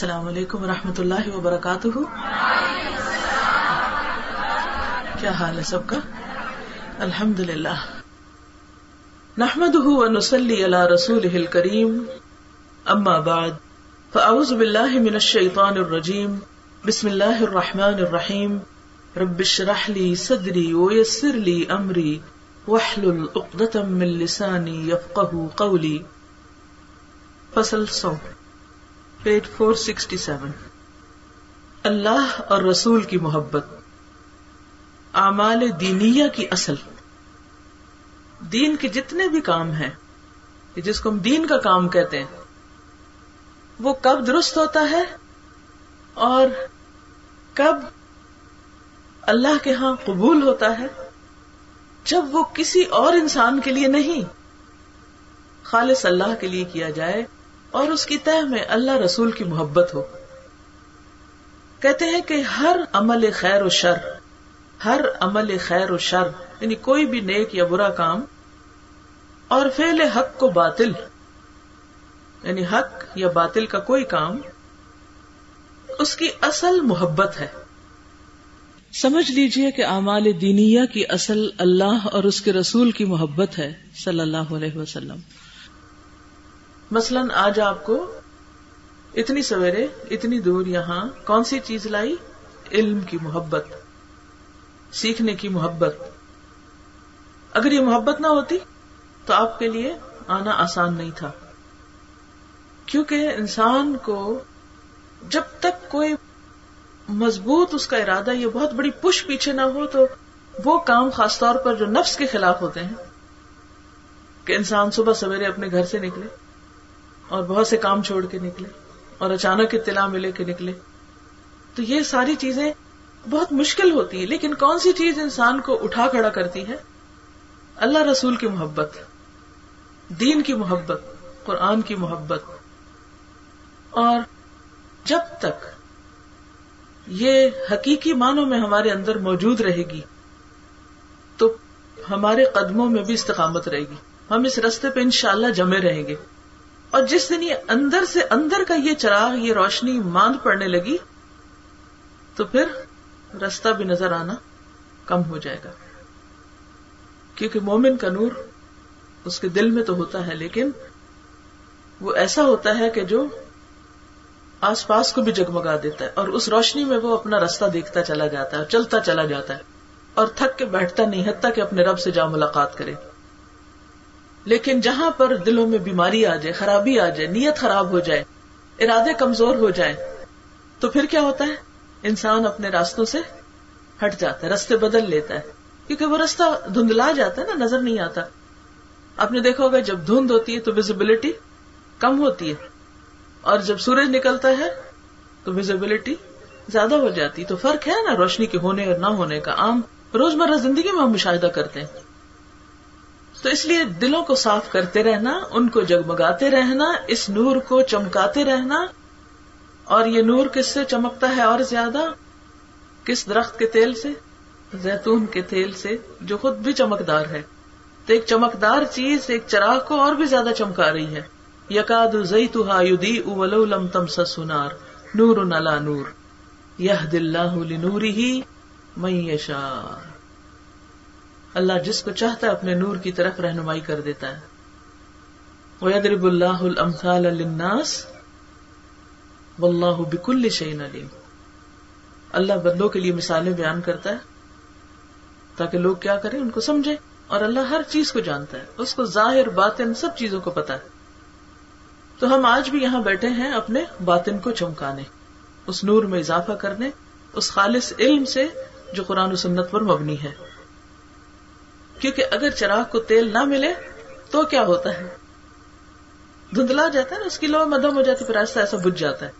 السلام علیکم و رحمۃ اللہ وبرکاتہ۔ کیا حال ہے سب کا؟ الحمد للہ نحمد نسلی اللہ رسول کریم اما بعد، فاعوذ باللہ من الشیطان الرجیم۔ بسم اللہ الرحمن الرحیم۔ ربش رحلی صدری ویسر لی امری۔ وحلل اقدتم من لسانی یفقہ قولی۔ فصل سو۔ Page four sixty seven. اللہ اور رسول کی محبت۔ اعمال دینیا کی اصل۔ دین کے جتنے بھی کام ہیں جس کو ہم دین کا کام کہتے ہیں، وہ کب درست ہوتا ہے اور کب اللہ کے ہاں قبول ہوتا ہے، جب وہ کسی اور انسان کے لیے نہیں، خالص اللہ کے لیے کیا جائے۔ اور اس کی تہ میں اللہ رسول کی محبت ہو۔ کہتے ہیں کہ ہر عمل خیر و شر، ہر عمل خیر و شر یعنی کوئی بھی نیک یا برا کام، اور فیل حق کو باطل یعنی حق یا باطل کا کوئی کام، اس کی اصل محبت ہے۔ سمجھ لیجیے کہ اعمال دینیا کی اصل اللہ اور اس کے رسول کی محبت ہے، صلی اللہ علیہ وسلم۔ مثلاً آج آپ کو اتنی سویرے، اتنی دور یہاں کون سی چیز لائی؟ علم کی محبت، سیکھنے کی محبت۔ اگر یہ محبت نہ ہوتی تو آپ کے لیے آنا آسان نہیں تھا۔ کیونکہ انسان کو جب تک کوئی مضبوط اس کا ارادہ یہ بہت بڑی پش پیچھے نہ ہو تو وہ کام خاص طور پر جو نفس کے خلاف ہوتے ہیں، کہ انسان صبح سویرے اپنے گھر سے نکلے۔ اور بہت سے کام چھوڑ کے نکلے اور اچانک اطلاع ملے کے نکلے۔ تو یہ ساری چیزیں بہت مشکل ہوتی ہے لیکن کون سی چیز انسان کو اٹھا کھڑا کرتی ہے؟ اللہ رسول کی محبت، دین کی محبت، قرآن کی محبت۔ اور جب تک یہ حقیقی معنوں میں ہمارے اندر موجود رہے گی، تو ہمارے قدموں میں بھی استقامت رہے گی۔ ہم اس رستے پہ انشاءاللہ جمے رہیں گے۔ اور جس دن یہ اندر سے اندر کا یہ چراغ، یہ روشنی ماند پڑنے لگی، تو پھر رستہ بھی نظر آنا کم ہو جائے گا۔ کیونکہ مومن کا نور اس کے دل میں تو ہوتا ہے، لیکن وہ ایسا ہوتا ہے کہ جو آس پاس کو بھی جگمگا دیتا ہے اور اس روشنی میں وہ اپنا رستہ دیکھتا چلا جاتا ہے چلتا چلا جاتا ہے اور تھک کے بیٹھتا نہیں، حتیٰ کہ اپنے رب سے جا ملاقات کرے۔ لیکن جہاں پر دلوں میں بیماری آ جائے، خرابی آ جائے، نیت خراب ہو جائے، ارادے کمزور ہو جائے تو پھر کیا ہوتا ہے؟ انسان اپنے راستوں سے ہٹ جاتا ہے، رستے بدل لیتا ہے، کیونکہ وہ رستہ دھندلا جاتا ہے نا، نظر نہیں آتا۔ آپ نے دیکھا ہوگا، جب دھند ہوتی ہے تو ویزیبلٹی کم ہوتی ہے، اور جب سورج نکلتا ہے تو ویزیبلٹی زیادہ ہو جاتی تو فرق ہے نا، روشنی کے ہونے اور نہ ہونے کا۔ عام روزمرہ زندگی میں ہم مشاہدہ کرتے ہیں۔ تو اس لیے دلوں کو صاف کرتے رہنا، ان کو جگمگاتے رہنا، اس نور کو چمکاتے رہنا۔ اور یہ نور کس سے چمکتا ہے اور زیادہ؟ کس درخت کے تیل سے؟ زیتون کے تیل سے، جو خود بھی چمکدار ہے۔ تو ایک چمکدار چیز، ایک چراغ کو اور بھی زیادہ چمکا رہی ہے۔ یقاد زئی تو یدی تم سنار نور نلا نور۔ یہ دلہ نوری ہی میشار اللہ جس کو چاہتا ہے اپنے نور کی طرف رہنمائی کر دیتا ہے۔ وَيَدْرِبُ اللَّهُ الْأَمْثَالَ لِلنَّاسِ وَاللَّهُ بِكُلِّ شَيْءٍ عَلِيمٌ۔ اللہ بندوں کے لیے مثالیں بیان کرتا ہے تاکہ لوگ کیا کریں، ان کو سمجھے اور اللہ ہر چیز کو جانتا ہے، اس کو ظاہر، باطن سب چیزوں کو پتا ہے۔ تو ہم آج بھی یہاں بیٹھے ہیں اپنے باطن کو چمکانے، اس نور میں اضافہ کرنے، اس خالص علم سے جو قرآن و سنت پر مبنی ہے۔ کیونکہ اگر چراغ کو تیل نہ ملے تو کیا ہوتا ہے؟ دھندلا جاتا ہے نا، اس کی لو مدم ہو جاتی پھر ایسا ایسا بج جاتا ہے۔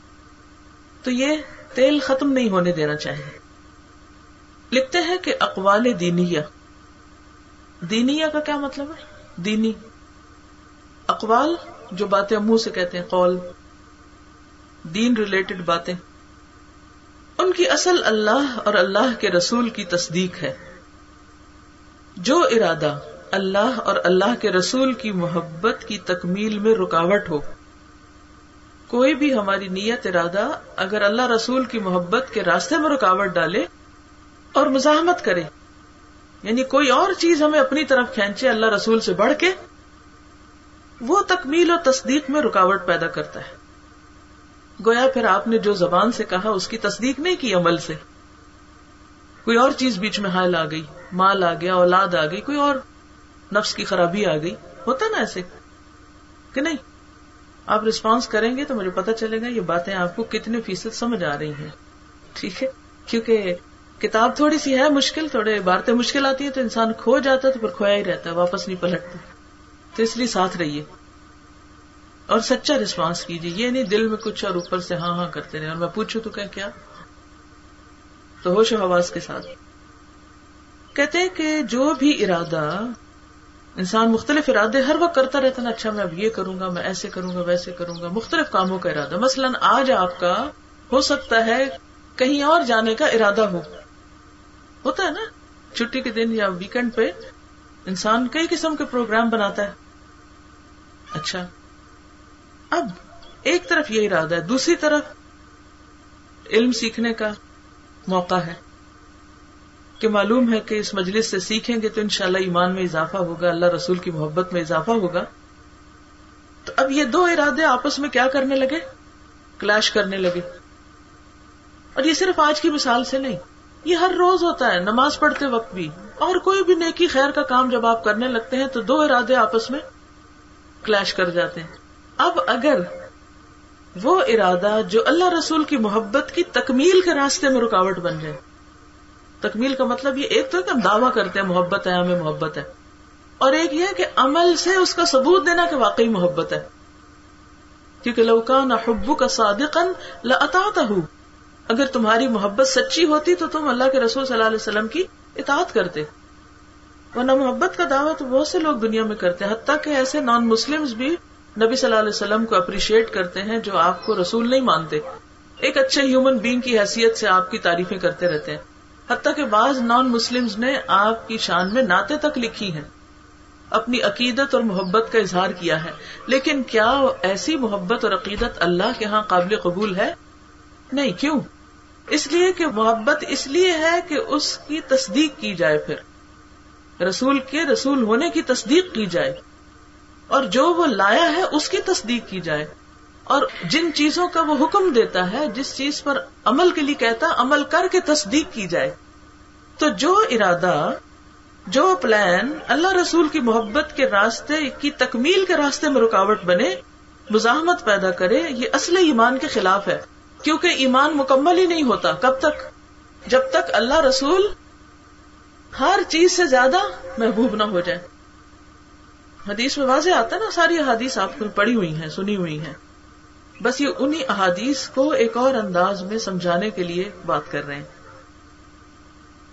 تو یہ تیل ختم نہیں ہونے دینا چاہیے۔ لکھتے ہیں کہ اقوال دینیا دینیا کا کیا مطلب ہے؟ دینی۔ اقوال جو باتیں منہ سے کہتے ہیں، قول۔ دین ریلیٹڈ باتیں۔ ان کی اصل اللہ اور اللہ کے رسول کی تصدیق ہے۔ جو ارادہ اللہ اور اللہ کے رسول کی محبت کی تکمیل میں رکاوٹ ہو، کوئی بھی ہماری نیت ارادہ اگر اللہ رسول کی محبت کے راستے میں رکاوٹ ڈالے اور مزاحمت کرے یعنی کوئی اور چیز ہمیں اپنی طرف کھینچے اللہ رسول سے بڑھ کے، وہ تکمیل اور تصدیق میں رکاوٹ پیدا کرتا ہے۔ گویا پھر آپ نے جو زبان سے کہا، اس کی تصدیق نہیں کی عمل سے۔ کوئی اور چیز بیچ میں حائل آ گئی، مال آ گیا، اولاد آ گئی، کوئی اور نفس کی خرابی آ گئی۔ ہوتا نا ایسے؟ کہ نہیں؟ آپ ریسپانس کریں گے تو مجھے پتا چلے گا یہ باتیں آپ کو کتنے فیصد سمجھ آ رہی ہیں۔ ٹھیک ہے؟ کیونکہ کتاب تھوڑی سی ہے، مشکل، تھوڑے باتیں مشکل آتی ہیں تو انسان کھو جاتا ہے تو پھر کھویا ہی رہتا ہے، واپس نہیں پلٹتا۔ تو اس لیے ساتھ رہیے۔ اور سچا ریسپانس کیجیے، یہ نہیں دل میں کچھ اور اوپر سے ہاں ہاں کرتے رہے اور میں پوچھوں تو کیا؟ تو ہوش و حواس کے ساتھ۔ کہتے ہیں کہ جو بھی ارادہ، انسان مختلف ارادے ہر وقت کرتا رہتا نا اچھا میں اب یہ کروں گا، میں ایسے کروں گا، ویسے کروں گا، مختلف کاموں کا ارادہ۔ مثلاً آج آپ کا ہو سکتا ہے کہیں اور جانے کا ارادہ ہو۔ ہوتا ہے نا، چھٹی کے دن یا ویکینڈ پہ انسان کئی قسم کے پروگرام بناتا ہے۔ اچھا اب ایک طرف یہ ارادہ ہے، دوسری طرف علم سیکھنے کا۔ موقع ہے کہ معلوم ہے کہ اس مجلس سے سیکھیں گے تو انشاءاللہ ایمان میں اضافہ ہوگا، اللہ رسول کی محبت میں اضافہ ہوگا۔ تو اب یہ دو ارادے آپس میں کیا کرنے لگے؟ کلیش کرنے لگے۔ اور یہ صرف آج کی مثال سے نہیں، یہ ہر روز ہوتا ہے، نماز پڑھتے وقت بھی۔ اور کوئی بھی نیکی خیر کا کام جب آپ کرنے لگتے ہیں تو دو ارادے آپس میں کلیش کر جاتے ہیں۔ اب اگر وہ ارادہ جو اللہ رسول کی محبت کی تکمیل کے راستے میں رکاوٹ بن جائے۔ تکمیل کا مطلب یہ ایک تو کہ ہم دعویٰ کرتے ہیں، محبت ہے، ہمیں محبت ہے۔ اور ایک یہ کہ عمل سے اس کا ثبوت دینا کہ واقعی محبت ہے۔ کیونکہ لوکا نہ حبو کا صادقن لتا ہوں اگر تمہاری محبت سچی ہوتی تو تم اللہ کے رسول صلی اللہ علیہ وسلم کی اطاعت کرتے۔ ورنہ محبت کا دعویٰ تو بہت سے لوگ دنیا میں کرتے حتیٰ کہ ایسے نان مسلم بھی نبی صلی اللہ علیہ وسلم کو اپریشیٹ کرتے ہیں جو آپ کو رسول نہیں مانتے۔ ایک اچھے ہیومن بینگ کی حیثیت سے آپ کی تعریفیں کرتے رہتے ہیں۔ حتیٰ کہ بعض نان مسلم نے آپ کی شان میں ناطے تک لکھی ہیں۔ اپنی عقیدت اور محبت کا اظہار کیا ہے۔ لیکن کیا ایسی محبت اور عقیدت اللہ کے ہاں قابل قبول ہے؟ نہیں، کیوں؟ اس لیے کہ محبت اس لیے ہے کہ اس کی تصدیق کی جائے پھر۔ رسول کے رسول ہونے کی تصدیق کی جائے۔ اور جو وہ لایا ہے اس کی تصدیق کی جائے۔ اور جن چیزوں کا وہ حکم دیتا ہے، جس چیز پر عمل کے لیے کہتا، عمل کر کے تصدیق کی جائے۔ تو جو ارادہ، جو پلان اللہ رسول کی محبت کے راستے کی تکمیل کے راستے میں رکاوٹ بنے، مزاحمت پیدا کرے، یہ اصل ایمان کے خلاف ہے۔ کیونکہ ایمان مکمل ہی نہیں ہوتا، کب تک؟ جب تک اللہ رسول ہر چیز سے زیادہ محبوب نہ ہو جائے۔ حدیث میں واضح آتا ہے نا، ساری احادیث آپ کو پڑھی ہوئی ہیں، سنی ہوئی ہیں۔ بس یہ انہی احادیث کو ایک اور انداز میں سمجھانے کے لیے بات کر رہے ہیں۔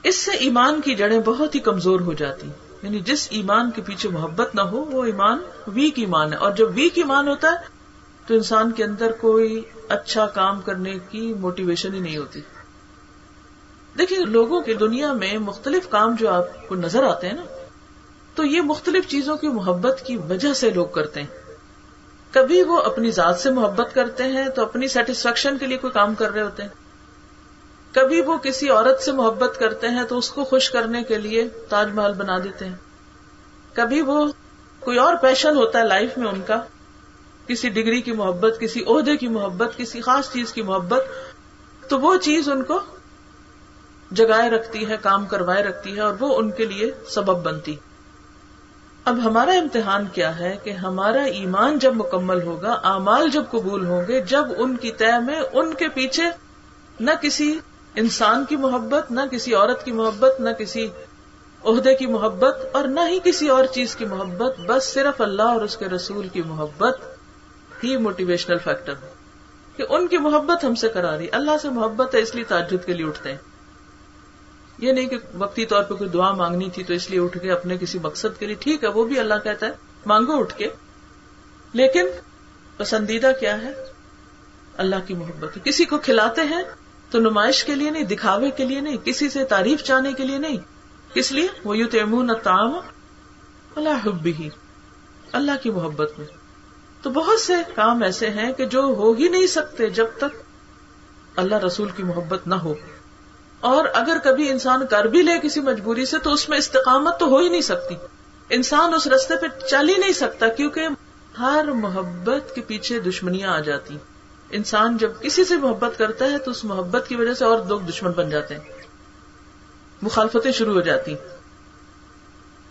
اس سے ایمان کی جڑیں بہت ہی کمزور ہو جاتی۔ یعنی جس ایمان کے پیچھے محبت نہ ہو، وہ ایمان ویک ایمان ہے۔ اور جب ویک ایمان ہوتا ہے، تو انسان کے اندر کوئی اچھا کام کرنے کی موٹیویشن ہی نہیں ہوتی۔ دیکھیے، لوگوں کی دنیا میں مختلف کام جو آپ کو نظر آتے ہیں نا تو یہ مختلف چیزوں کی محبت کی وجہ سے لوگ کرتے ہیں۔ کبھی وہ اپنی ذات سے محبت کرتے ہیں تو اپنی سیٹسفیکشن کے لیے کوئی کام کر رہے ہوتے ہیں۔ کبھی وہ کسی عورت سے محبت کرتے ہیں تو اس کو خوش کرنے کے لیے تاج محل بنا دیتے ہیں۔ کبھی وہ کوئی اور پیشن ہوتا ہے لائف میں ان کا، کسی ڈگری کی محبت، کسی عہدے کی محبت، کسی خاص چیز کی محبت، تو وہ چیز ان کو جگائے رکھتی ہے، کام کروائے رکھتی ہے اور وہ ان کے لیے سبب بنتی۔ اب ہمارا امتحان کیا ہے کہ ہمارا ایمان جب مکمل ہوگا، اعمال جب قبول ہوں گے، جب ان کی طے میں ان کے پیچھے نہ کسی انسان کی محبت، نہ کسی عورت کی محبت، نہ کسی عہدے کی محبت اور نہ ہی کسی اور چیز کی محبت، بس صرف اللہ اور اس کے رسول کی محبت ہی موٹیویشنل فیکٹر کہ ان کی محبت ہم سے کرا رہی، اللہ سے محبت ہے، اس لیے تعجد کے لیے اٹھتے ہیں۔ یہ نہیں کہ وقتی طور پہ کوئی دعا مانگنی تھی تو اس لیے اٹھ کے اپنے کسی مقصد کے لیے ٹھیک ہے، وہ بھی اللہ کہتا ہے، مانگو اٹھ کے۔ لیکن پسندیدہ کیا ہے؟ اللہ کی محبت۔ کسی کو کھلاتے ہیں تو نمائش کے لیے نہیں، دکھاوے کے لیے نہیں، کسی سے تعریف چاہنے کے لیے نہیں۔ کس لیے؟ وہ یو تیمون تام اللہ حبی اللہ کی محبت میں۔ تو بہت سے کام ایسے ہیں کہ جو ہو ہی نہیں سکتے جب تک اللہ رسول کی محبت نہ ہو۔ اور اگر کبھی انسان کر بھی لے کسی مجبوری سے تو اس میں استقامت تو ہو ہی نہیں سکتی۔ انسان اس رستے پہ چل ہی نہیں سکتا کیونکہ ہر محبت کے پیچھے دشمنیاں آ جاتی۔ انسان جب کسی سے محبت کرتا ہے تو اس محبت کی وجہ سے اور لوگ دشمن بن جاتے ہیں۔ مخالفتیں شروع ہو جاتی۔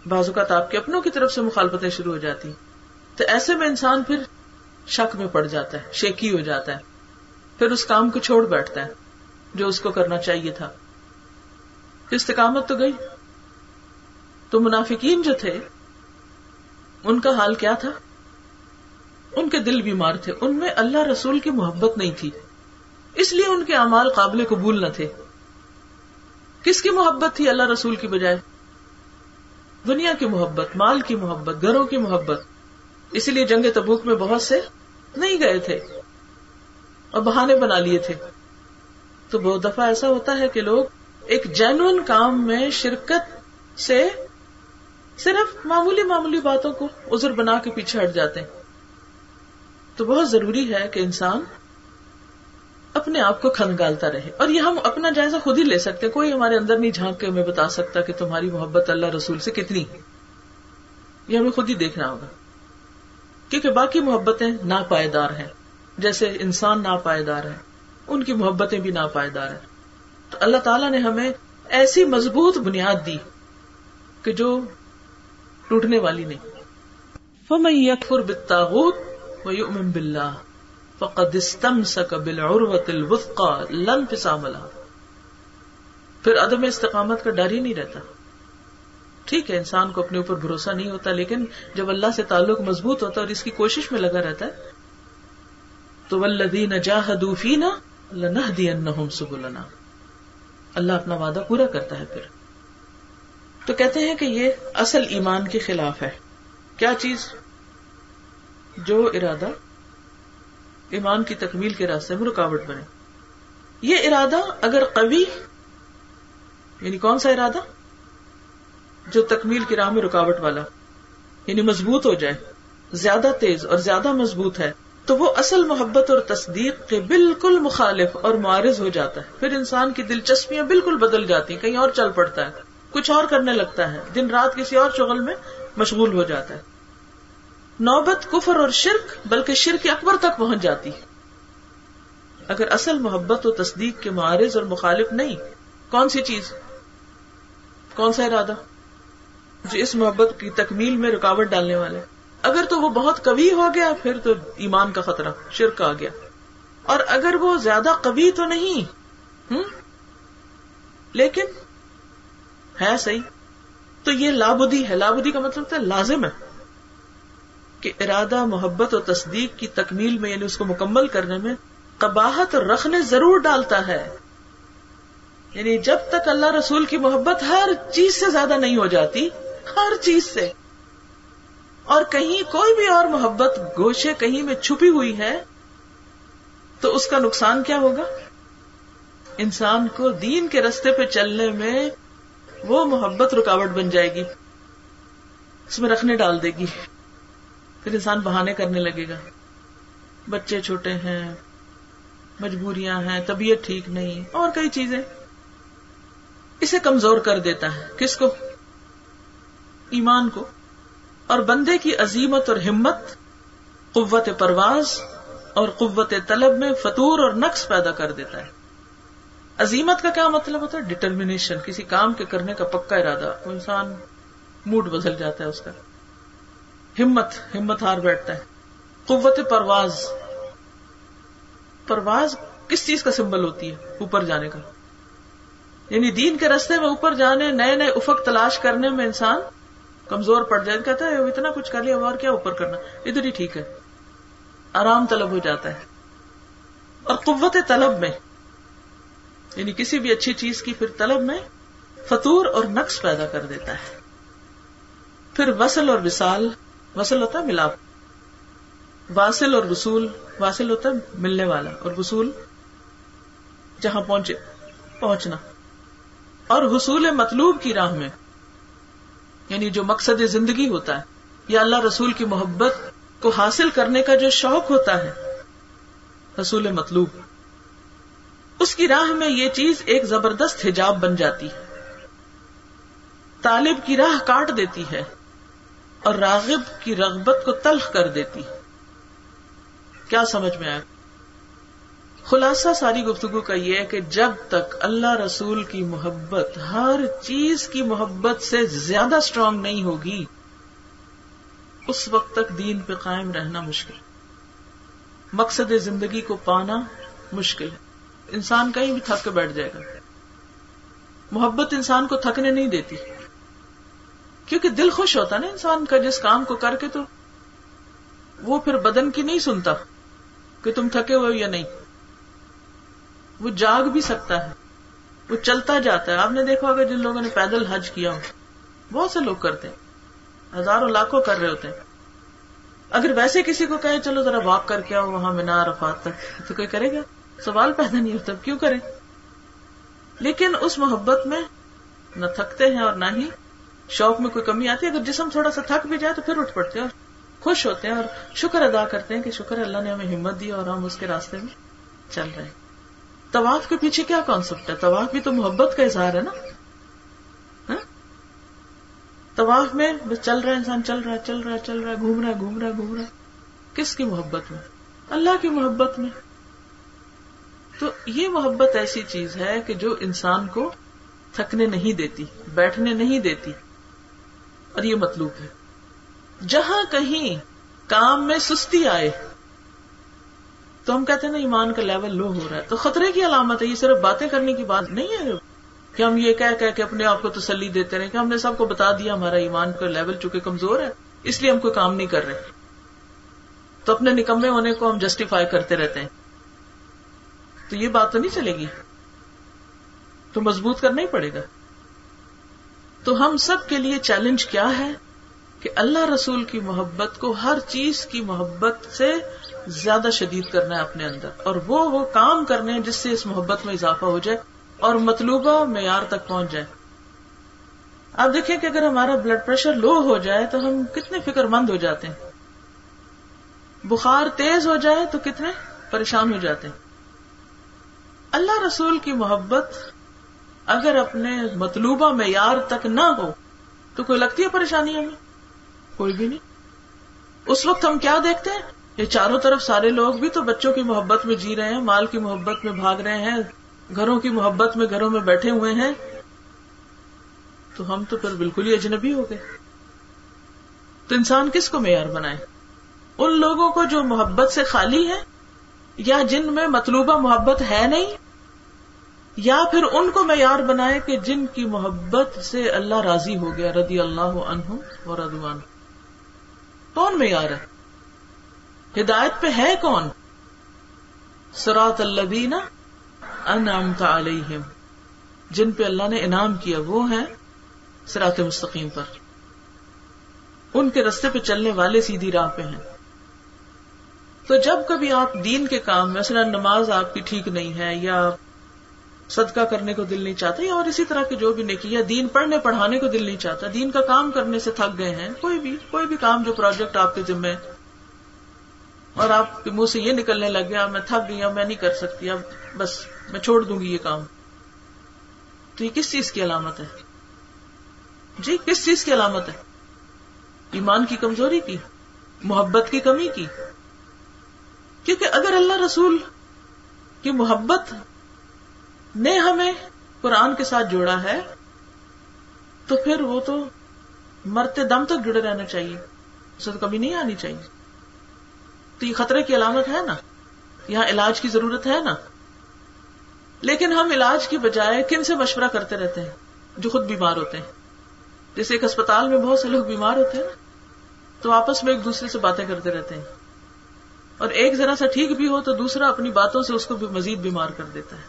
بعض اوقات آپ کے اپنوں کی طرف سے مخالفتیں شروع ہو جاتی۔ تو ایسے میں انسان پھر شک میں پڑ جاتا ہے، شیکی ہو جاتا ہے۔ پھر اس کام کو چھوڑ بیٹھتا ہے۔ جو اس کو کرنا چاہیے تھا۔ استقامت تو گئی۔ تو منافقین جو تھے، ان کا حال کیا تھا؟ ان کے دل بیمار تھے۔ ان میں اللہ رسول کی محبت نہیں تھی۔ اس لیے ان کے اعمال قابل قبول نہ تھے۔ کس کی محبت تھی اللہ رسول کی بجائے؟ دنیا کی محبت، مال کی محبت، گھروں کی محبت۔ اسی لیے جنگ تبوک میں بہت سے نہیں گئے تھے اور بہانے بنا لیے تھے۔ تو بہت دفعہ ایسا ہوتا ہے کہ لوگ ایک جینون کام میں شرکت سے صرف معمولی معمولی باتوں کو ازر بنا کے پیچھے ہٹ جاتے ہیں۔ تو بہت ضروری ہے کہ انسان اپنے آپ کو کھنگالتا رہے۔ اور یہ ہم اپنا جائزہ خود ہی لے سکتے کوئی ہمارے اندر نہیں جھانک کے ہمیں بتا سکتا کہ تمہاری محبت اللہ رسول سے کتنی ہے۔ یہ ہمیں خود ہی دیکھنا ہوگا۔ کیونکہ باقی محبتیں ناپائیدار ہیں۔ جیسے انسان نا پائیدار ہے۔ ان کی محبتیں بھی نا پائیدار ہیں۔ تو اللہ تعالیٰ نے ہمیں ایسی مضبوط بنیاد دی کہ جو ٹوٹنے والی نہیں۔ فمن يكفر بالطاغوت ويؤمن بالله فقد استمسك بالعروة الوثقى لا انفصام پھر عدم استقامت کا ڈر ہی نہیں رہتا۔ ٹھیک ہے، انسان کو اپنے اوپر بھروسہ نہیں ہوتا، لیکن جب اللہ سے تعلق مضبوط ہوتا ہے اور اس کی کوشش میں لگا رہتا ہے، تو ولدین جاہدوا فینا لنهدينهم سبلنا۔ اللہ اپنا وعدہ پورا کرتا ہے پھر۔ تو کہتے ہیں کہ یہ اصل ایمان کے خلاف ہے۔ کیا چیز؟ جو ارادہ ایمان کی تکمیل کے راستے میں رکاوٹ بنے۔ یہ ارادہ اگر قوی یعنی کون سا ارادہ؟ جو تکمیل کی راہ میں رکاوٹ والا یعنی مضبوط ہو جائے، زیادہ تیز اور زیادہ مضبوط ہے۔ تو وہ اصل محبت اور تصدیق کے بالکل مخالف اور معارض ہو جاتا ہے۔ پھر انسان کی دلچسپیاں بالکل بدل جاتی ہیں، کہیں اور چل پڑتا ہے۔ کچھ اور کرنے لگتا ہے۔ دن رات کسی اور شغل میں مشغول ہو جاتا ہے۔ نوبت، کفر اور شرک بلکہ شرک اکبر تک پہنچ جاتی اگر اصل محبت و تصدیق کے معارض اور مخالف نہیں، کون سی چیز؟ کون سا ارادہ؟ جو اس محبت کی تکمیل میں رکاوٹ ڈالنے والے۔ اگر تو وہ بہت کبھی ہو گیا، پھر تو ایمان کا خطرہ، شرک آ گیا۔ اور اگر وہ زیادہ کبھی تو نہیں ہوں لیکن، ہے صحیح۔ تو یہ لابودی ہے۔ لابودی کا مطلب ہے لازم ہے کہ ارادہ، محبت اور تصدیق کی تکمیل میں یعنی اس کو مکمل کرنے میں قباہت رکھنے ضرور ڈالتا ہے۔ یعنی جب تک اللہ رسول کی محبت ہر چیز سے زیادہ نہیں ہو جاتی، ہر چیز سے۔ اور کہیں کوئی بھی اور محبت گوشے کہیں میں چھپی ہوئی ہے، تو اس کا نقصان کیا ہوگا؟ انسان کو دین کے رستے پہ چلنے میں وہ محبت رکاوٹ بن جائے گی، اس میں رکھنے ڈال دے گی، پھر انسان بہانے کرنے لگے گا۔ بچے چھوٹے ہیں، مجبوریاں ہیں، طبیعت ٹھیک نہیں، اور کئی چیزیں۔ اسے کمزور کر دیتا ہے۔ کس کو؟ ایمان کو۔ اور بندے کی عظیمت اور ہمت، قوت پرواز اور قوت طلب میں فطور اور نقص پیدا کر دیتا ہے۔ عظیمت کا کیا مطلب ہوتا ہے؟ ڈٹرمنیشن کسی کام کے کرنے کا پکا ارادہ۔ انسان موڈ بدل جاتا ہے اس کا۔ ہمت ہمت ہار بیٹھتا ہے۔ قوت پرواز۔ پرواز کس چیز کا سمبل ہوتی ہے؟ اوپر جانے کا۔ یعنی دین کے رستے میں اوپر جانے، نئے نئے افق تلاش کرنے میں انسان کمزور پڑ جائے، کہتا ہے اتنا کچھ کر لیا، اور کیا اوپر کرنا؟ ادھر ہی ٹھیک ہے۔ آرام طلب ہو جاتا ہے۔ اور قوت طلب میں یعنی کسی بھی اچھی چیز کی پھر طلب میں فطور اور نقص پیدا کر دیتا ہے۔ پھر وصل اور وصال، وصل ہوتا ہے ملاپ۔ واصل اور وصول، واصل ہوتا ہے ملنے والا۔ اور وصول، جہاں پہنچے، پہنچنا۔ اور حصول مطلوب کی راہ میں۔ یعنی جو مقصد زندگی ہوتا ہے، یا اللہ رسول کی محبت کو حاصل کرنے کا جو شوق ہوتا ہے حصول مطلوب۔ اس کی راہ میں یہ چیز ایک زبردست حجاب بن جاتی ہے۔ طالب کی راہ کاٹ دیتی ہے اور راغب کی رغبت کو تلخ کر دیتی ہے۔ کیا سمجھ میں آیا؟ خلاصہ ساری گفتگو کا یہ ہے کہ جب تک اللہ رسول کی محبت ہر چیز کی محبت سے زیادہ اسٹرانگ نہیں ہوگی، اس وقت تک دین پہ قائم رہنا مشکل۔ مقصد زندگی کو پانا مشکل ہے۔ انسان کہیں بھی تھک کے بیٹھ جائے گا۔ محبت انسان کو تھکنے نہیں دیتی۔ کیونکہ دل خوش ہوتا نا انسان کا، جس کام کو کر کے تو وہ پھر بدن کی نہیں سنتا کہ تم تھکے ہوئے یا نہیں۔ وہ جاگ بھی سکتا ہے، وہ چلتا جاتا ہے۔ آپ نے دیکھا ہوگا جن لوگوں نے پیدل حج کیا ہو۔ بہت سے لوگ کرتے ہیں۔ ہزاروں لاکھوں کر رہے ہوتے ہیں۔ اگر ویسے کسی کو کہے، چلو ذرا واک کر کے آؤ وہاں مینا رفات تک، تو کوئی کرے گا؟ سوال پیدا نہیں ہوتا، کیوں کرے؟ لیکن اس محبت میں نہ تھکتے ہیں اور نہ ہی شوق میں کوئی کمی آتی ہے۔ اگر جسم تھوڑا سا تھک بھی جائے تو پھر اٹھ پڑتے ہیں اور خوش ہوتے ہیں اور شکر ادا کرتے ہیں کہ شکر اللہ نے ہمیں ہمت دی اور ہم اس کے راستے میں چل رہے ہیں۔ طواف کے پیچھے کیا کانسیپٹ ہے؟ طواف بھی تو محبت کا اظہار ہے نا۔ ہاں؟ طواف میں بس چل رہا ہے انسان، چل رہا ہے، چل رہا ہے، چل رہا ہے، گھوم رہا ہے، گھوم رہا ہے، گھوم رہا ہے۔ کس کی محبت میں؟ اللہ کی محبت میں۔ تو یہ محبت ایسی چیز ہے کہ جو انسان کو تھکنے نہیں دیتی، بیٹھنے نہیں دیتی۔ اور یہ مطلوب ہے۔ جہاں کہیں کام میں سستی آئے تو ہم کہتے ہیں نا ایمان کا لیول لو ہو رہا ہے، تو خطرے کی علامت ہے، یہ صرف باتیں کرنے کی بات نہیں ہے۔ کہ ہم یہ کہہ کہ اپنے آپ کو تسلی دیتے رہے، کہ ہم نے سب کو بتا دیا ہمارا ایمان کا لیول چونکہ کمزور ہے، اس لیے ہم کوئی کام نہیں کر رہے۔ تو اپنے نکمے ہونے کو ہم جسٹیفائی کرتے رہتے ہیں۔ تو یہ بات تو نہیں چلے گی۔ تو مضبوط کرنا ہی پڑے گا۔ تو ہم سب کے لیے چیلنج کیا ہے؟ کہ اللہ رسول کی محبت کو ہر چیز کی محبت سے زیادہ شدید کرنا ہے اپنے اندر اور وہ وہ کام کرنے ہیں جس سے اس محبت میں اضافہ ہو جائے اور مطلوبہ معیار تک پہنچ جائے۔ آپ دیکھیں کہ اگر ہمارا بلڈ پریشر لو ہو جائے تو ہم کتنے فکر مند ہو جاتے ہیں۔ بخار تیز ہو جائے تو کتنے پریشان ہو جاتے ہیں۔ اللہ رسول کی محبت اگر اپنے مطلوبہ معیار تک نہ ہو تو کوئی لگتی ہے پریشانی ہمیں؟ کوئی بھی نہیں۔ اس وقت ہم کیا دیکھتے ہیں؟ یہ چاروں طرف سارے لوگ بھی تو بچوں کی محبت میں جی رہے ہیں، مال کی محبت میں بھاگ رہے ہیں، گھروں کی محبت میں گھروں میں بیٹھے ہوئے ہیں۔ تو ہم تو پھر بالکل ہی اجنبی ہو گئے۔ تو انسان کس کو معیار بنائے؟ ان لوگوں کو جو محبت سے خالی ہے یا جن میں مطلوبہ محبت ہے نہیں؟ یا پھر ان کو معیار بنائے کہ جن کی محبت سے اللہ راضی ہو گیا ردی اللہ عنہ و ردوان کون معیار ہے؟ ہدایت پہ ہے کون؟ سرات البینا انعمت علیہم۔ جن پہ اللہ نے انعام کیا وہ ہے سرات مستقیم پر۔ ان کے رستے پہ چلنے والے سیدھی راہ پہ ہیں۔ تو جب کبھی آپ دین کے کام، مثلا نماز آپ کی ٹھیک نہیں ہے یا صدقہ کرنے کو دل نہیں چاہتا یا اور اسی طرح کی جو بھی نیکی یا دین پڑھنے، پڑھانے کو دل نہیں چاہتا، دین کا کام کرنے سے تھک گئے ہیں، کوئی بھی کوئی بھی کام جو پروجیکٹ آپ کے ذمے اور آپ کے منہ سے یہ نکلنے لگ گیا، میں تھک گئی میں نہیں کر سکتی، اب بس میں چھوڑ دوں گی یہ کام۔ تو یہ کس چیز کی علامت ہے؟ جی کس چیز کی علامت ہے؟ ایمان کی کمزوری کی، محبت کی کمی کی۔ کیونکہ اگر اللہ رسول کی محبت نے ہمیں قرآن کے ساتھ جوڑا ہے، تو پھر وہ تو مرتے دم تک جڑے رہنا چاہیے، اسے تو کبھی نہیں آنی چاہیے۔ تو یہ خطرے کی علامت ہے نا؟ یہاں علاج کی ضرورت ہے نا؟ لیکن ہم علاج کی بجائے کن سے مشورہ کرتے رہتے ہیں؟ جو خود بیمار ہوتے ہیں۔ جیسے ایک اسپتال میں بہت سے لوگ بیمار ہوتے ہیں تو آپس میں ایک دوسرے سے باتیں کرتے رہتے ہیں۔ اور ایک ذرا سا ٹھیک بھی ہو تو دوسرا اپنی باتوں سے اس کو بھی مزید بیمار کر دیتا ہے۔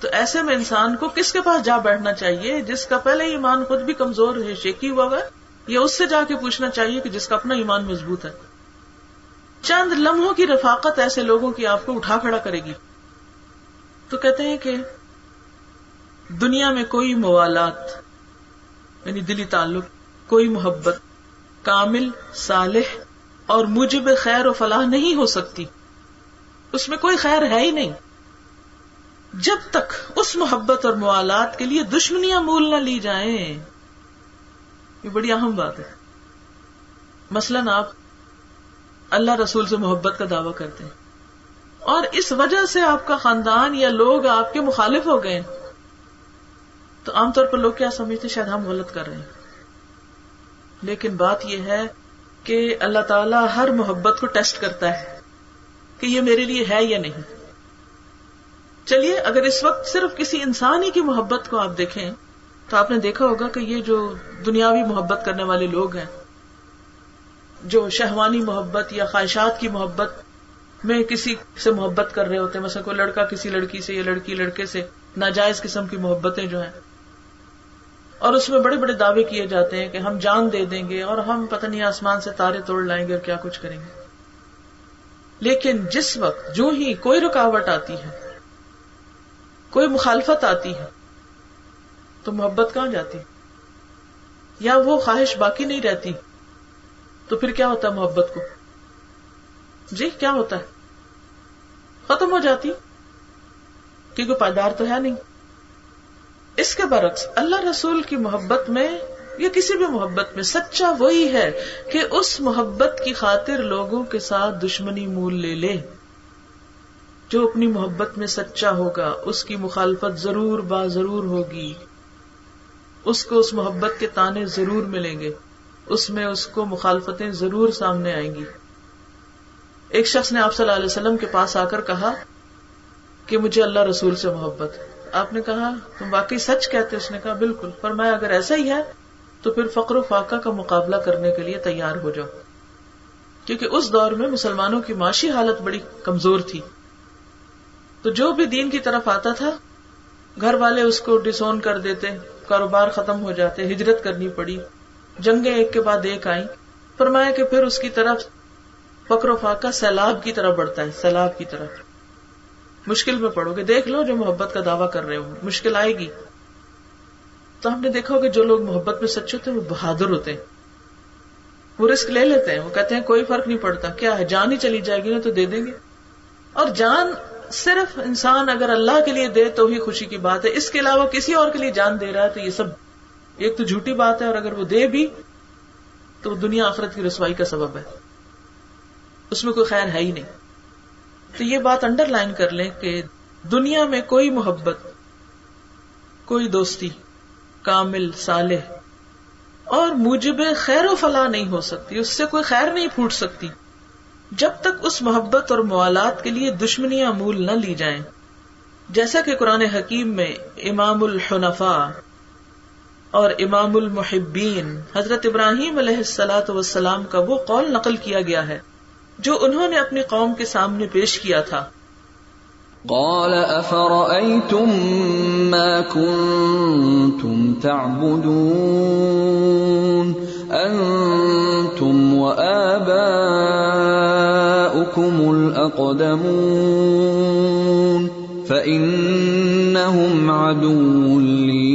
تو ایسے میں انسان کو کس کے پاس جا بیٹھنا چاہیے جس کا پہلے ایمان خود بھی کمزور ہے، شیکی ہوا ہوا یا اس سے جا کے پوچھنا چاہیے کہ جس کا اپنا ایمان مضبوط ہے؟ چند لمحوں کی رفاقت ایسے لوگوں کی آپ کو اٹھا کھڑا کرے گی۔ تو کہتے ہیں کہ دنیا میں کوئی موالات یعنی دلی تعلق، کوئی محبت کامل، صالح اور مجھے خیر و فلاح نہیں ہو سکتی۔ اس میں کوئی خیر ہے ہی نہیں۔ جب تک اس محبت اور موالات کے لیے دشمنیاں مول نہ لی جائیں، یہ بڑی اہم بات ہے۔ مثلاً آپ اللہ رسول سے محبت کا دعوی کرتے ہیں۔ اور اس وجہ سے آپ کا خاندان یا لوگ آپ کے مخالف ہو گئے۔ تو عام طور پر لوگ کیا سمجھتے شاید ہم غلط کر رہے ہیں۔ لیکن بات یہ ہے کہ اللہ تعالیٰ ہر محبت کو ٹیسٹ کرتا ہے کہ یہ میرے لیے ہے یا نہیں۔ چلیے، اگر اس وقت صرف کسی انسان ہی کی محبت کو آپ دیکھیں، تو آپ نے دیکھا ہوگا کہ یہ جو دنیاوی محبت کرنے والے لوگ ہیں جو شہوانی محبت یا خواہشات کی محبت میں کسی سے محبت کر رہے ہوتے ہیں۔ مثلا کوئی لڑکا کسی لڑکی سے یا لڑکی لڑکے سے ناجائز قسم کی محبتیں جو ہیں اور اس میں بڑے بڑے دعوے کیے جاتے ہیں کہ ہم جان دے دیں گے اور ہم پتہ نہیں آسمان سے تارے توڑ لائیں گے اور کیا کچھ کریں گے۔ لیکن جس وقت جو ہی کوئی رکاوٹ آتی ہے، کوئی مخالفت آتی ہے، تو محبت کہاں جاتی؟ یا وہ خواہش باقی نہیں رہتی؟ تو پھر کیا ہوتا ہے محبت کو؟ جی کیا ہوتا ہے؟ ختم ہو جاتی۔ کیونکہ پائیدار تو ہے نہیں۔ اس کے برعکس، اللہ رسول کی محبت میں یا کسی بھی محبت میں سچا وہی ہے کہ اس محبت کی خاطر لوگوں کے ساتھ دشمنی مول لے لے۔ جو اپنی محبت میں سچا ہوگا، اس کی مخالفت ضرور با ضرور ہوگی۔ اس کو اس محبت کے تانے ضرور ملیں گے۔ اس میں اس کو مخالفتیں ضرور سامنے آئیں گی۔ ایک شخص نے آپ صلی اللہ علیہ وسلم کے پاس آ کر کہا کہ مجھے اللہ رسول سے محبت۔ آپ نے کہا، تم واقعی سچ کہتے اس نے کہا، بالکل۔ پر میں اگر ایسا ہی ہے تو پھر فقر و فاقہ کا مقابلہ کرنے کے لیے تیار ہو جاؤ۔ کیونکہ اس دور میں مسلمانوں کی معاشی حالت بڑی کمزور تھی۔ تو جو بھی دین کی طرف آتا تھا، گھر والے اس کو ڈسون کر دیتے، کاروبار ختم ہو جاتے، ہجرت کرنی پڑی۔ جنگیں ایک کے بعد ایک آئیں، فرمایا کہ پھر اس کی طرف فکر و فاقہ سیلاب کی طرح بڑھتا ہے، سیلاب کی طرح مشکل میں پڑو گے، دیکھ لو جو محبت کا دعویٰ کر رہے ہو مشکل آئے گی۔ تو ہم نے دیکھا ہوگا جو لوگ محبت میں سچے ہوتے ہیں، وہ بہادر ہوتے ہیں۔ وہ رسک لے لیتے ہیں، وہ کہتے ہیں کوئی فرق نہیں پڑتا، کیا ہے، جان ہی چلی جائے گی نا تو دے دیں گے۔ اور جان صرف انسان اگر اللہ کے لیے دے تو ہی خوشی کی بات ہے، اس کے علاوہ کسی اور کے لیے جان دے رہا ہے تو یہ سب ایک تو جھوٹی بات ہے اور اگر وہ دے بھی تو دنیا آخرت کی رسوائی کا سبب ہے۔ اس میں کوئی خیر ہے ہی نہیں۔ تو یہ بات انڈر لائن کر لیں کہ دنیا میں کوئی محبت، کوئی دوستی کامل، صالح اور مجب خیر و فلاح نہیں ہو سکتی، اس سے کوئی خیر نہیں پھوٹ سکتی۔ جب تک اس محبت اور موالات کے لیے دشمنیاں مول نہ لی جائیں۔ جیسا کہ قرآن حکیم میں امام الحنفا اور امام المحبین حضرت ابراہیم علیہ السلاۃ وسلام کا وہ قول نقل کیا گیا ہے، جو انہوں نے اپنی قوم کے سامنے پیش کیا تھا۔ قال افرأيتم ما كنتم تعبدون؟ انتم وآباؤكم الاقدمون فانهم عدو لي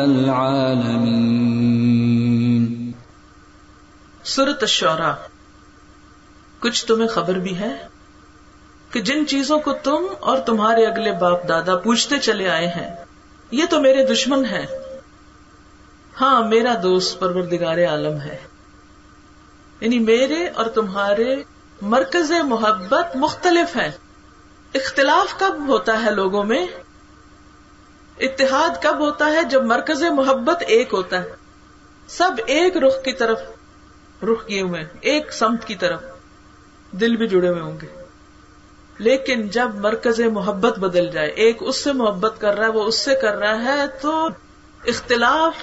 الا العالمين الشعراء، کچھ تمہیں خبر بھی ہے کہ جن چیزوں کو تم اور تمہارے اگلے باپ دادا پوچھتے چلے آئے ہیں، یہ تو میرے دشمن ہے ہاں میرا دوست پروردگار عالم ہے۔ یعنی میرے اور تمہارے مرکز محبت مختلف ہے اختلاف کب ہوتا ہے لوگوں میں؟ اتحاد کب ہوتا ہے جب مرکز محبت ایک ہوتا ہے؟ سب ایک رخ کی طرف، رخ کیے ہوئے ایک سمت کی طرف، دل بھی جڑے ہوئے ہوں گے۔ لیکن جب مرکز محبت بدل جائے، ایک اس سے محبت کر رہا ہے، وہ اس سے کر رہا ہے، تو اختلاف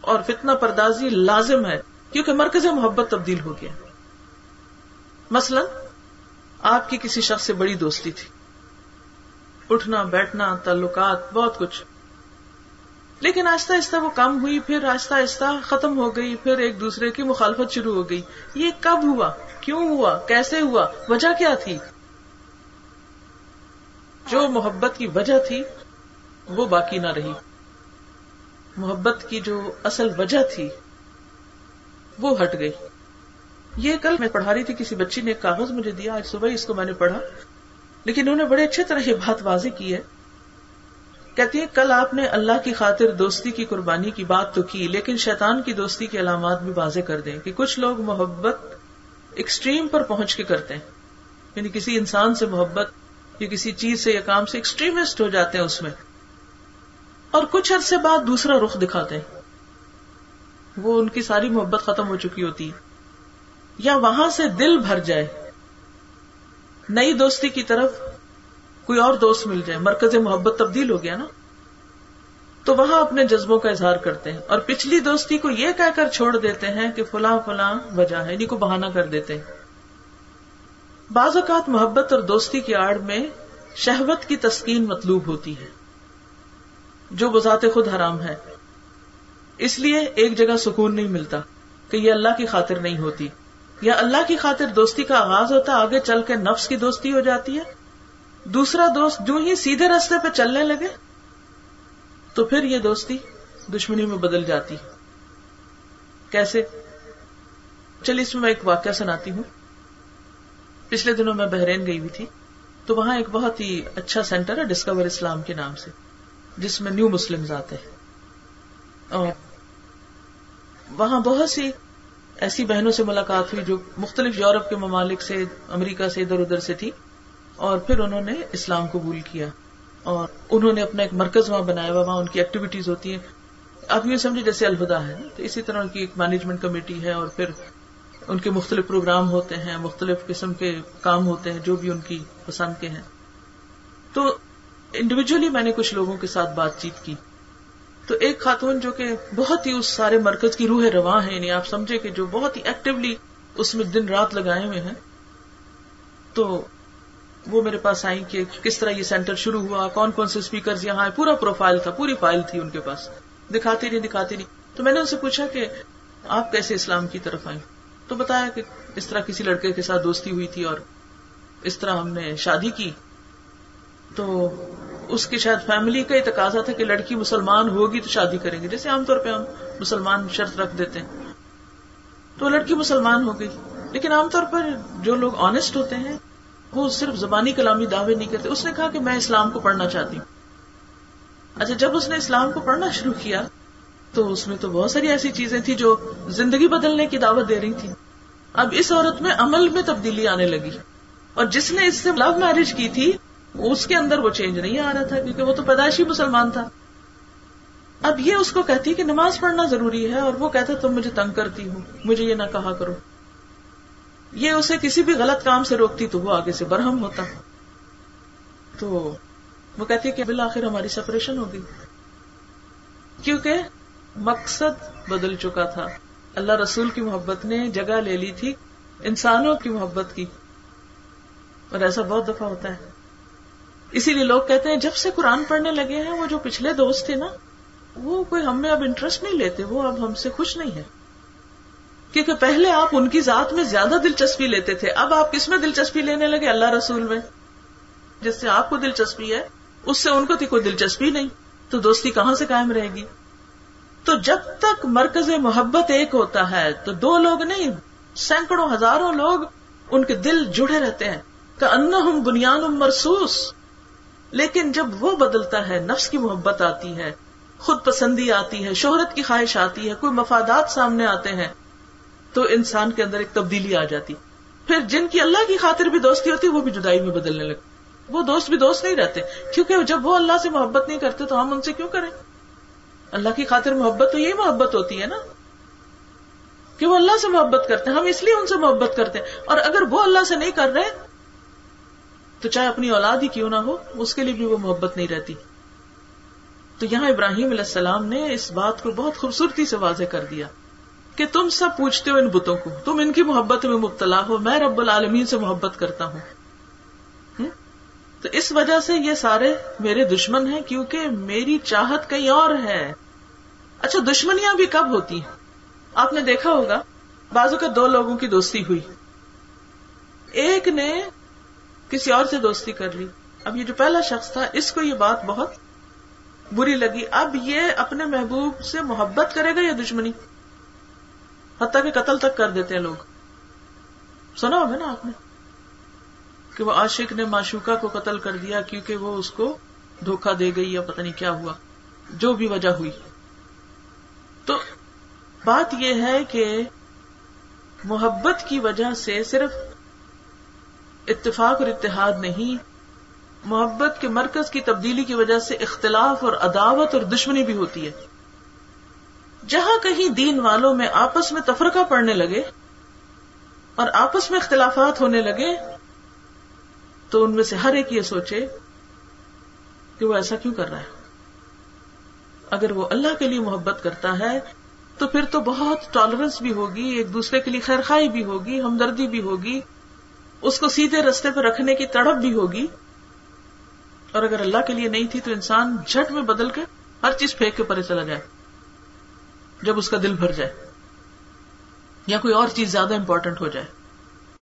اور فتنہ پردازی لازم ہے، کیونکہ مرکز محبت تبدیل ہو گیا۔ مثلا، آپ کی کسی شخص سے بڑی دوستی تھی۔ اٹھنا، بیٹھنا، تعلقات، بہت کچھ۔ لیکن آہستہ آہستہ وہ کم ہوئی، پھر آہستہ آہستہ ختم ہو گئی، پھر ایک دوسرے کی مخالفت شروع ہو گئی۔ یہ کب ہوا؟ کیوں ہوا؟ کیسے ہوا؟ وجہ کیا تھی؟ جو محبت کی وجہ تھی، وہ باقی نہ رہی۔ محبت کی جو اصل وجہ تھی، وہ ہٹ گئی۔ یہ کل میں پڑھا رہی تھی، کسی بچی نے ایک کاغذ مجھے دیا، آج صبح اس کو میں نے پڑھا۔ لیکن انہوں نے بڑے اچھے طرح یہ بات واضح کی ہے۔ کہتی ہے کل آپ نے اللہ کی خاطر دوستی کی قربانی کی بات تو کی، لیکن شیطان کی دوستی کی علامات بھی واضح کر دیں کہ کچھ لوگ محبت ایکسٹریم پر پہنچ کے کرتے ہیں۔ یعنی کسی انسان سے محبت یا کسی چیز سے یا کام سے ایکسٹریمسٹ ہو جاتے ہیں اس میں۔ اور کچھ عرصے بعد دوسرا رخ دکھاتے ہیں۔ وہ ان کی ساری محبت ختم ہو چکی ہوتی۔ ہے یا وہاں سے دل بھر جائے۔ نئی دوستی کی طرف کوئی اور دوست مل جائے، مرکز محبت تبدیل ہو گیا نا۔ تو وہاں اپنے جذبوں کا اظہار کرتے ہیں۔ اور پچھلی دوستی کو یہ کہہ کر چھوڑ دیتے ہیں کہ فلاں فلاں وجہ ہے کو بہانا کر دیتے ہیں۔ بعض اوقات محبت اور دوستی کی آڑ میں شہوت کی تسکین مطلوب ہوتی ہے، جو بذات خود حرام ہے۔ اس لیے ایک جگہ سکون نہیں ملتا کہ یہ اللہ کی خاطر نہیں ہوتی۔ یا اللہ کی خاطر دوستی کا آغاز ہوتا ہے، آگے چل کے نفس کی دوستی ہو جاتی ہے۔ دوسرا دوست جو ہی سیدھے رستے پہ چلنے لگے، تو پھر یہ دوستی دشمنی میں بدل جاتی۔ کیسے؟ چلیے، اس میں میں ایک واقعہ سناتی ہوں۔ پچھلے دنوں میں بحرین گئی ہوئی تھی، تو وہاں ایک بہت ہی اچھا سینٹر ہے، ڈسکور اسلام کے نام سے، جس میں نیو مسلم آتے ہیں۔ اور وہاں بہت سی ایسی بہنوں سے ملاقات ہوئی جو مختلف یورپ کے ممالک سے، امریکہ سے، ادھر ادھر سے تھی اور پھر انہوں نے اسلام قبول کیا اور انہوں نے اپنا ایک مرکز وہاں بنایا ہوا، وہاں ان کی ایکٹیویٹیز ہوتی ہیں۔ آپ یہ سمجھے جیسے الہدا ہے تو اسی طرح ان کی ایک مینجمنٹ کمیٹی ہے اور پھر ان کے مختلف پروگرام ہوتے ہیں، مختلف قسم کے کام ہوتے ہیں جو بھی ان کی پسند کے ہیں۔ تو انڈیویجلی میں نے کچھ لوگوں کے ساتھ بات چیت کی۔ تو ایک خاتون جو کہ بہت ہی اس سارے مرکز کی روح رواں ہے یعنی آپ سمجھے کہ جو بہت ہی ایکٹیولی اس میں دن رات لگائے ہوئے ہیں۔ تو وہ میرے پاس آئی کہ کس طرح یہ سینٹر شروع ہوا، کون کون سے اسپیکر یہاں پورا پروفائل تھا، پوری فائل تھی ان کے پاس۔ دکھاتی نہیں دکھاتی نہیں تو میں نے ان سے پوچھا کہ آپ کیسے اسلام کی طرف آئی تو بتایا کہ اس طرح کسی لڑکے کے ساتھ دوستی ہوئی تھی اور اس طرح ہم نے شادی کی۔ تو اس کی شاید فیملی کا ہی تقاضا تھا کہ لڑکی مسلمان ہوگی تو شادی کریں گے۔ جیسے عام طور پہ ہم مسلمان شرط رکھ دیتے ہیں۔ تو لڑکی مسلمان ہو گئی لیکن عام طور پر جو لوگ آنےسٹ ہوتے ہیں، وہ صرف زبانی کلامی دعوے نہیں کرتے۔ اس نے کہا کہ میں اسلام کو پڑھنا چاہتی ہوں۔ اچھا جب اس نے اسلام کو پڑھنا شروع کیا، تو اس میں تو بہت ساری ایسی چیزیں تھی جو زندگی بدلنے کی دعوت دے رہی تھی اب اس عورت میں عمل میں تبدیلی آنے لگی۔ اور جس نے اس سے لو میرج کی تھی اس کے اندر وہ چینج نہیں آ رہا تھا، کیونکہ وہ تو پیدائشی مسلمان تھا۔ اب یہ اس کو کہتی کہ نماز پڑھنا ضروری ہے اور وہ کہتا تم مجھے تنگ کرتی ہوں مجھے یہ نہ کہا کرو۔ یہ اسے کسی بھی غلط کام سے روکتی تو وہ آگے سے برہم ہوتا۔ تو وہ کہتی کہ بالآخر ہماری سپریشن ہوگی۔ کیونکہ مقصد بدل چکا تھا۔ اللہ رسول کی محبت نے جگہ لے لی تھی، انسانوں کی محبت کی۔ اور ایسا بہت دفعہ ہوتا ہے۔ اسی لیے لوگ کہتے ہیں جب سے قرآن پڑھنے لگے ہیں، وہ جو پچھلے دوست تھے نا، وہ کوئی ہم میں اب انٹرسٹ نہیں لیتے، وہ اب ہم سے خوش نہیں ہے۔ کیونکہ پہلے آپ ان کی ذات میں زیادہ دلچسپی لیتے تھے، اب آپ کس میں دلچسپی لینے لگے؟ اللہ رسول میں۔ جس سے آپ کو دلچسپی ہے، اس سے ان کو تھی کوئی دلچسپی نہیں، تو دوستی کہاں سے قائم رہے گی؟ تو جب تک مرکز محبت ایک ہوتا ہے، تو دو لوگ نہیں، سینکڑوں ہزاروں لوگ ان کے دل جڑے رہتے ہیں۔ کہ ان بنیاد مرسوس لیکن جب وہ بدلتا ہے، نفس کی محبت آتی ہے، خود پسندی آتی ہے، شہرت کی خواہش آتی ہے، کوئی مفادات سامنے آتے ہیں، تو انسان کے اندر ایک تبدیلی آ جاتی۔ پھر جن کی اللہ کی خاطر بھی دوستی ہوتی، وہ بھی جدائی میں بدلنے لگتے۔ وہ دوست بھی دوست نہیں رہتے، کیونکہ جب وہ اللہ سے محبت نہیں کرتے تو ہم ان سے کیوں کریں؟ اللہ کی خاطر محبت تو یہی محبت ہوتی ہے نا؟ کہ وہ اللہ سے محبت کرتے ہیں، ہم اس لیے ان سے محبت کرتے ہیں۔ اور اگر وہ اللہ سے نہیں کر رہے تو چاہے اپنی اولاد ہی کیوں نہ ہو، اس کے لیے بھی وہ محبت نہیں رہتی۔ تو یہاں ابراہیم علیہ السلام نے اس بات کو بہت خوبصورتی سے واضح کر دیا کہ تم سب پوچھتے ہو ان بتوں کو۔ تم ان کی محبت میں مبتلا ہو، میں رب العالمین سے محبت کرتا ہوں۔ تو اس وجہ سے یہ سارے میرے دشمن ہیں کیونکہ میری چاہت کہیں اور ہے۔ اچھا دشمنیاں بھی کب ہوتی ہیں؟ آپ نے دیکھا ہوگا، بازو کے دو لوگوں کی دوستی ہوئی۔ ایک نے کسی اور سے دوستی کر لی۔ اب یہ جو پہلا شخص تھا، اس کو یہ بات بہت بری لگی۔ اب یہ اپنے محبوب سے محبت کرے گا یا دشمنی؟ حتیٰ کہ قتل تک کر دیتے ہیں لوگ۔ سنا ہوگا نا آپ نے؟ کہ وہ عاشق نے معشوقہ کو قتل کر دیا کیونکہ وہ اس کو دھوکہ دے گئی یا پتہ نہیں کیا ہوا۔ جو بھی وجہ ہوئی۔ تو بات یہ ہے کہ محبت کی وجہ سے صرف اتفاق اور اتحاد نہیں، محبت کے مرکز کی تبدیلی کی وجہ سے اختلاف اور عداوت اور دشمنی بھی ہوتی ہے۔ جہاں کہیں دین والوں میں آپس میں تفرقہ پڑنے لگے اور آپس میں اختلافات ہونے لگے، تو ان میں سے ہر ایک یہ سوچے کہ وہ ایسا کیوں کر رہا ہے۔ اگر وہ اللہ کے لیے محبت کرتا ہے، تو پھر تو بہت ٹالرنس بھی ہوگی، ایک دوسرے کے لیے خیر خائی بھی ہوگی، ہمدردی بھی ہوگی۔ اس کو سیدھے رستے پہ رکھنے کی تڑپ بھی ہوگی۔ اور اگر اللہ کے لیے نہیں تھی تو انسان جھٹ میں بدل کے ہر چیز پھینک کے پرے چلا جائے۔ جب اس کا دل بھر جائے۔ یا کوئی اور چیز زیادہ امپورٹنٹ ہو جائے۔